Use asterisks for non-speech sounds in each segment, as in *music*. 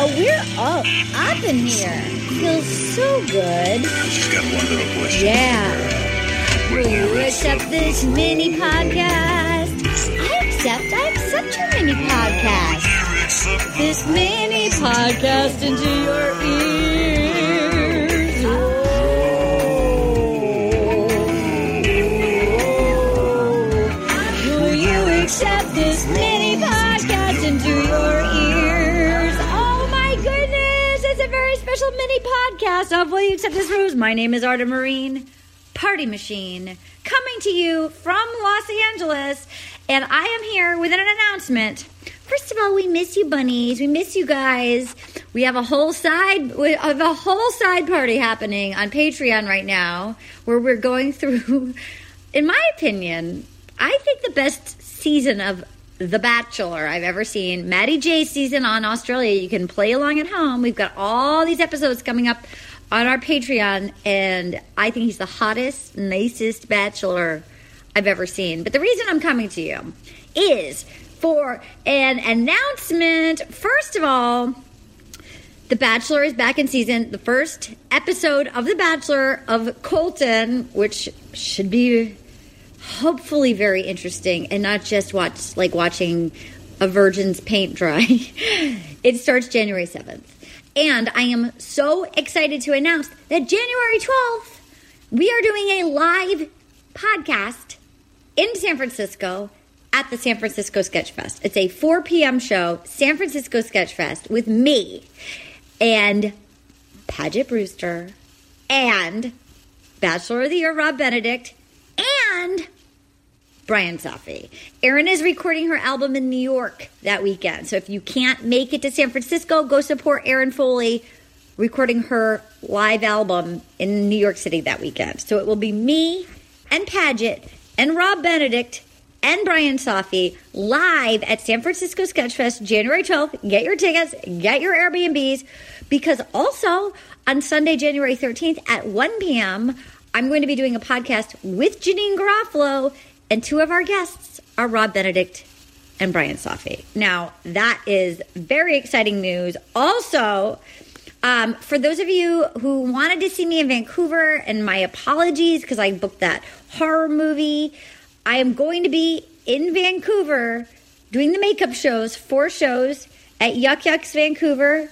Oh, we're up, up in here. Feels so good. She's got one little question. Yeah. Will you accept this mini podcast? I accept. I accept your mini podcast. This mini podcast into your ears. Special mini podcast of Will You Accept This Rose? My name is Arden Myrin, Party Machine, coming to you from Los Angeles, and I am here with an announcement. First of all, we miss you, bunnies. We miss you guys. We have a whole side, have a whole side party happening on Patreon right now, where we're going through. *laughs* In my opinion, I think the best season of The Bachelor I've ever seen. Matty J season on Australia. You can play along at home. We've got all these episodes coming up on our Patreon, and I think he's the hottest, nicest bachelor I've ever seen. But the reason I'm coming to you is for an announcement. First of all, the Bachelor is back in season. The first episode of The Bachelor of Colton, which should be hopefully very interesting and not just watch like watching a virgin's paint dry. *laughs* it starts January 7th. And I am so excited to announce that January 12th, we are doing a live podcast in San Francisco at the San Francisco Sketch Fest. It's a 4 p.m. show, San Francisco Sketch Fest, with me and Paget Brewster and Bachelor of the Year Rob Benedict and Brian Safi. Erin is recording her album in New York that weekend. So if you can't make it to San Francisco, go support Erin Foley recording her live album in New York City that weekend. So it will be me and Paget and Rob Benedict and Brian Safi live at San Francisco Sketchfest January 12th. Get your tickets, get your Airbnbs, because also on Sunday, January 13th at 1 p.m., I'm going to be doing a podcast with Janeane Garofalo, and two of our guests are Rob Benedict and Brian Safi. Now, that is very exciting news. Also, um, for those of you who wanted to see me in Vancouver, and my apologies because I booked that horror movie, I am going to be in Vancouver doing the makeup shows, four shows at Yuk Yuk's Vancouver,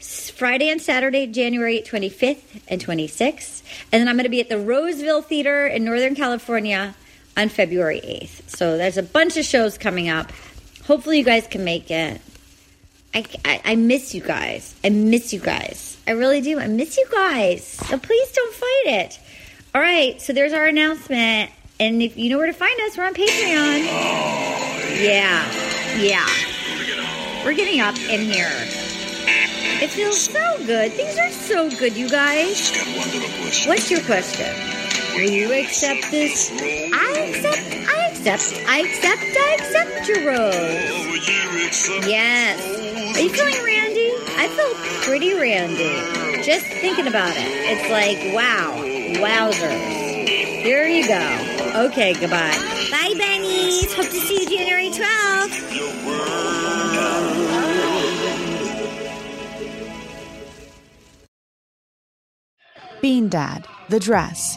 Friday and Saturday, January 25th and 26th. And then I'm going to be at the Roseville Theater in Northern California on February 8th. So there's a bunch of shows coming up. Hopefully, you guys can make it. I, I, I miss you guys. I miss you guys. I really do. I miss you guys. So please don't fight it. All right. So there's our announcement. And if you know where to find us, we're on Patreon. Yeah. Yeah. We're getting up in here. It feels so good. Things are so good, you guys. What's your question? Will you accept this? I accept. I accept. I accept. I accept oh, your rose. Yes. Are you feeling randy? I feel pretty randy. Just thinking about it. It's like, wow. Wowzers. Here you go. Okay, goodbye. Bye, Benny. Hope to see you January 12th. Bean Dad, The Dress,